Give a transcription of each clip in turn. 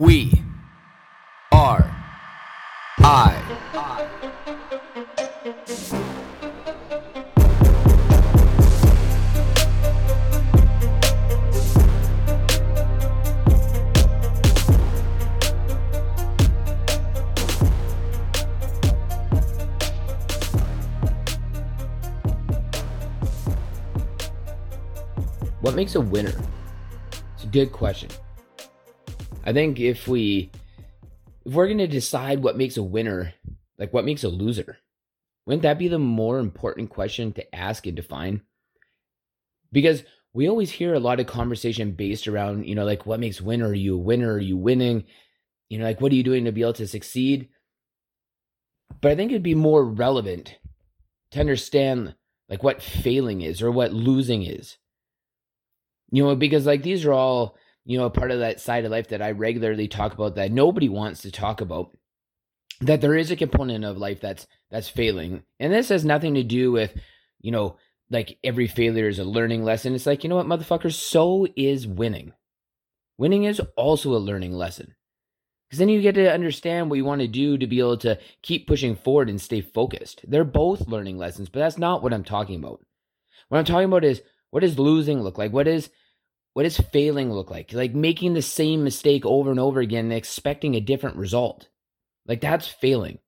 We are I. What makes a winner? It's a good question. I think if we if we're going to decide what makes a winner, like what makes a loser, wouldn't that be the more important question to ask and define? Because we always hear a lot of conversation based around, you know, like what makes winner? Are you a winner? Are you winning? You know, like what are you doing to be able to succeed? But I think it'd be more relevant to understand like what failing is or what losing is. You know, because like these are all, you know, a part of that side of life that I regularly talk about that nobody wants to talk about. That there is a component of life that's that's failing. And this has nothing to do with, you know, like every failure is a learning lesson. It's like, you know what, motherfuckers, so is winning. Winning is also a learning lesson. Because then you get to understand what you want to do to be able to keep pushing forward and stay focused. They're both learning lessons, but that's not what I'm talking about. What I'm talking about is what does losing look like? What is what does failing look like? Like making the same mistake over and over again and expecting a different result. Like that's failing.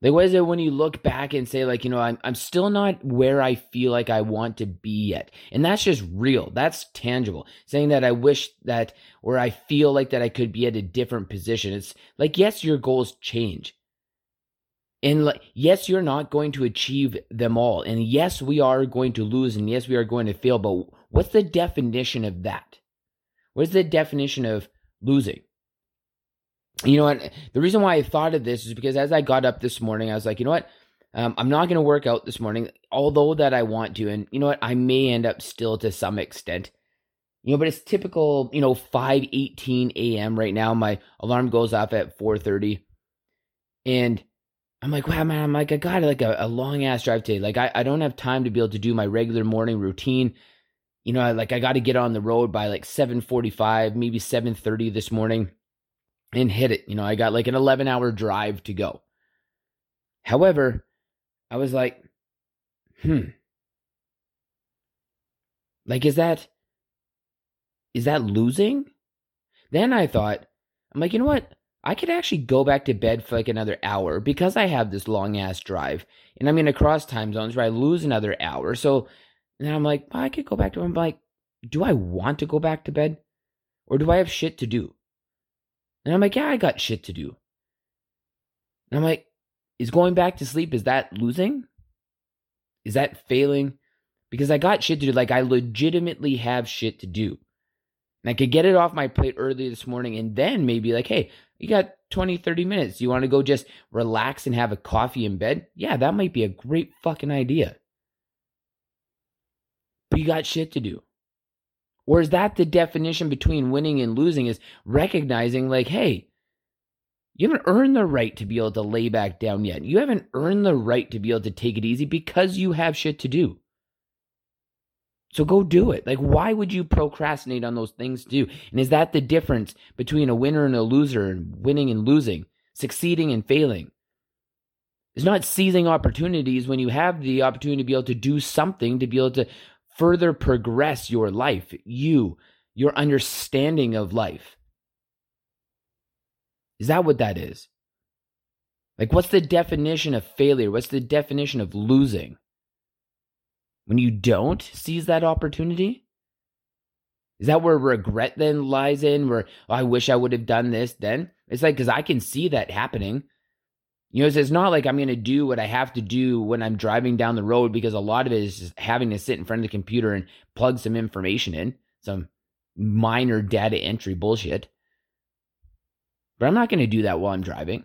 Like what is it when you look back and say, like, you know, I'm I'm still not where I feel like I want to be yet. And that's just real. That's tangible. Saying that I wish that or I feel like that I could be at a different position. It's like, yes, your goals change. And like, yes, you're not going to achieve them all. And yes, we are going to lose. And yes, we are going to fail. But what's the definition of that? What's the definition of losing? You know what? The reason why I thought of this is because as I got up this morning, I was like, you know what? Um, I'm not going to work out this morning, although that I want to. And you know what? I may end up still to some extent. You know, but it's typical, you know, 5:18 a.m. right now. My alarm goes off at 4:30. And I'm like, wow, man, I'm like, I got like a, a long ass drive today. Like, I, I don't have time to be able to do my regular morning routine. You know, I, like I got to get on the road by like 7:45, maybe 7:30 this morning, and hit it. You know, I got like an 11 hour drive to go. However, I was like, hmm, like is that is that losing? Then I thought, I'm like, you know what? I could actually go back to bed for like another hour because I have this long ass drive and I'm going to cross time zones where I lose another hour. So then I'm like, well, I could go back to. I'm like, do I want to go back to bed, or do I have shit to do? And I'm like, yeah, I got shit to do. And I'm like, is going back to sleep is that losing? Is that failing? Because I got shit to do. Like I legitimately have shit to do. And I could get it off my plate early this morning and then maybe like, hey, you got 20, 30 minutes. You want to go just relax and have a coffee in bed? Yeah, that might be a great fucking idea. You got shit to do. Or is that the definition between winning and losing is recognizing like, hey, you haven't earned the right to be able to lay back down yet. You haven't earned the right to be able to take it easy because you have shit to do. So go do it. Like, why would you procrastinate on those things to do? And is that the difference between a winner and a loser, and winning and losing, succeeding and failing? It's not seizing opportunities when you have the opportunity to be able to do something to be able to further progress your life, you, your understanding of life. Is that what that is? Like, what's the definition of failure? What's the definition of losing? When you don't seize that opportunity? Is that where regret then lies in? Where oh, I wish I would have done this then? It's like, because I can see that happening. You know, it's not like I'm going to do what I have to do when I'm driving down the road because a lot of it is just having to sit in front of the computer and plug some information in, some minor data entry bullshit. But I'm not going to do that while I'm driving.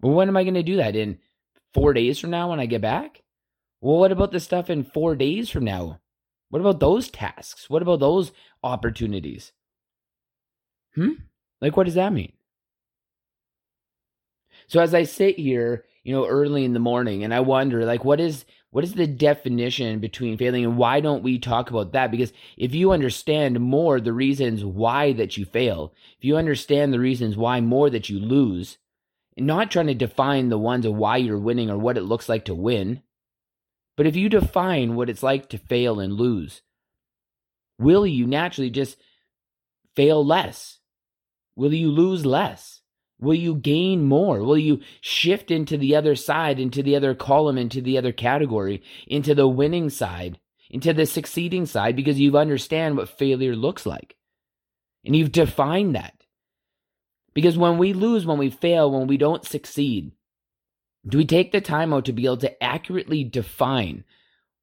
Well, when am I going to do that? In four days from now when I get back? Well, what about the stuff in four days from now? What about those tasks? What about those opportunities? Hmm? Like, what does that mean? So as I sit here you know, early in the morning. And I wonder, like, what is what is the definition between failing and why don't we talk about that? Because if you understand more the reasons why that you fail, if you understand the reasons why more that you lose, not trying to define the ones of why you're winning or what it looks like to win, but if you define what it's like to fail and lose, will you naturally just fail less? Will you lose less? Will you gain more? Will you shift into the other side, into the other column, into the other category, into the winning side, into the succeeding side because you understand what failure looks like? And you've defined that. Because when we lose, when we fail, when we don't succeed, do we take the time out to be able to accurately define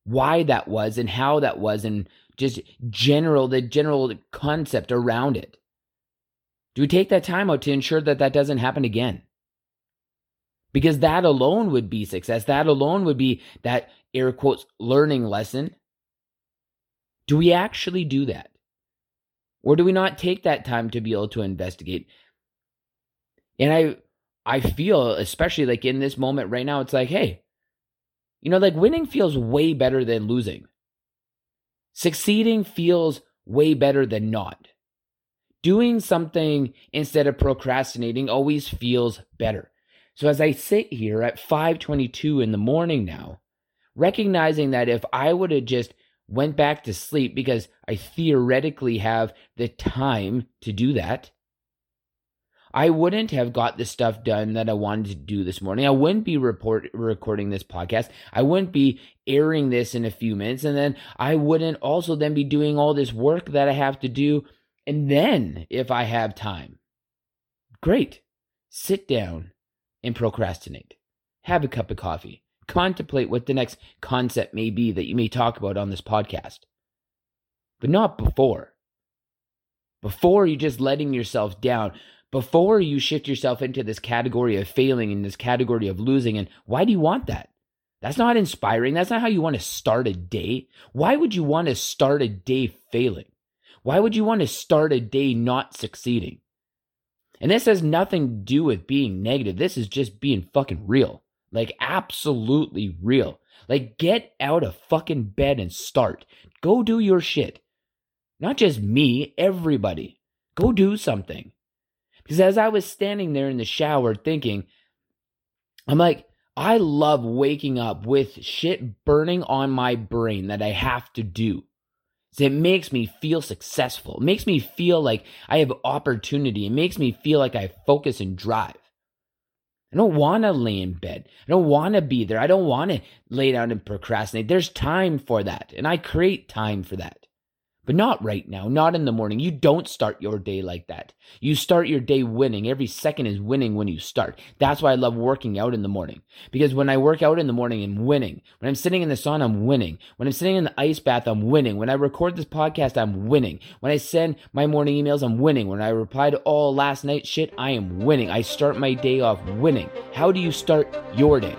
why that was and how that was and just general, the general concept around it? Do we take that time out to ensure that that doesn't happen again? Because that alone would be success. That alone would be that air quotes learning lesson. Do we actually do that? Or do we not take that time to be able to investigate? And I I feel, especially like in this moment right now, it's like, hey, you know, like winning feels way better than losing. Succeeding feels way better than not doing something instead of procrastinating always feels better. So as I sit here at 5:22 in the morning now, recognizing that if I would have just went back to sleep because I theoretically have the time to do that, I wouldn't have got the stuff done that I wanted to do this morning. I wouldn't be report, recording this podcast. I wouldn't be airing this in a few minutes. And then I wouldn't also then be doing all this work that I have to do and then, if I have time, great, sit down and procrastinate. Have a cup of coffee. Contemplate what the next concept may be that you may talk about on this podcast. But not before. Before you're just letting yourself down, before you shift yourself into this category of failing and this category of losing. And why do you want that? That's not inspiring. That's not how you want to start a day. Why would you want to start a day failing? Why would you want to start a day not succeeding? And this has nothing to do with being negative. This is just being fucking real. Like, absolutely real. Like, get out of fucking bed and start. Go do your shit. Not just me, everybody. Go do something. Because as I was standing there in the shower thinking, I'm like, I love waking up with shit burning on my brain that I have to do it makes me feel successful. It makes me feel like I have opportunity. It makes me feel like I focus and drive. I don't want to lay in bed. I don't want to be there. I don't want to lay down and procrastinate. There's time for that. And I create time for that. But not right now, not in the morning. You don't start your day like that. You start your day winning. Every second is winning when you start. That's why I love working out in the morning. Because when I work out in the morning, I'm winning. When I'm sitting in the sun, I'm winning. When I'm sitting in the ice bath, I'm winning. When I record this podcast, I'm winning. When I send my morning emails, I'm winning. When I reply to all last night shit, I am winning. I start my day off winning. How do you start your day?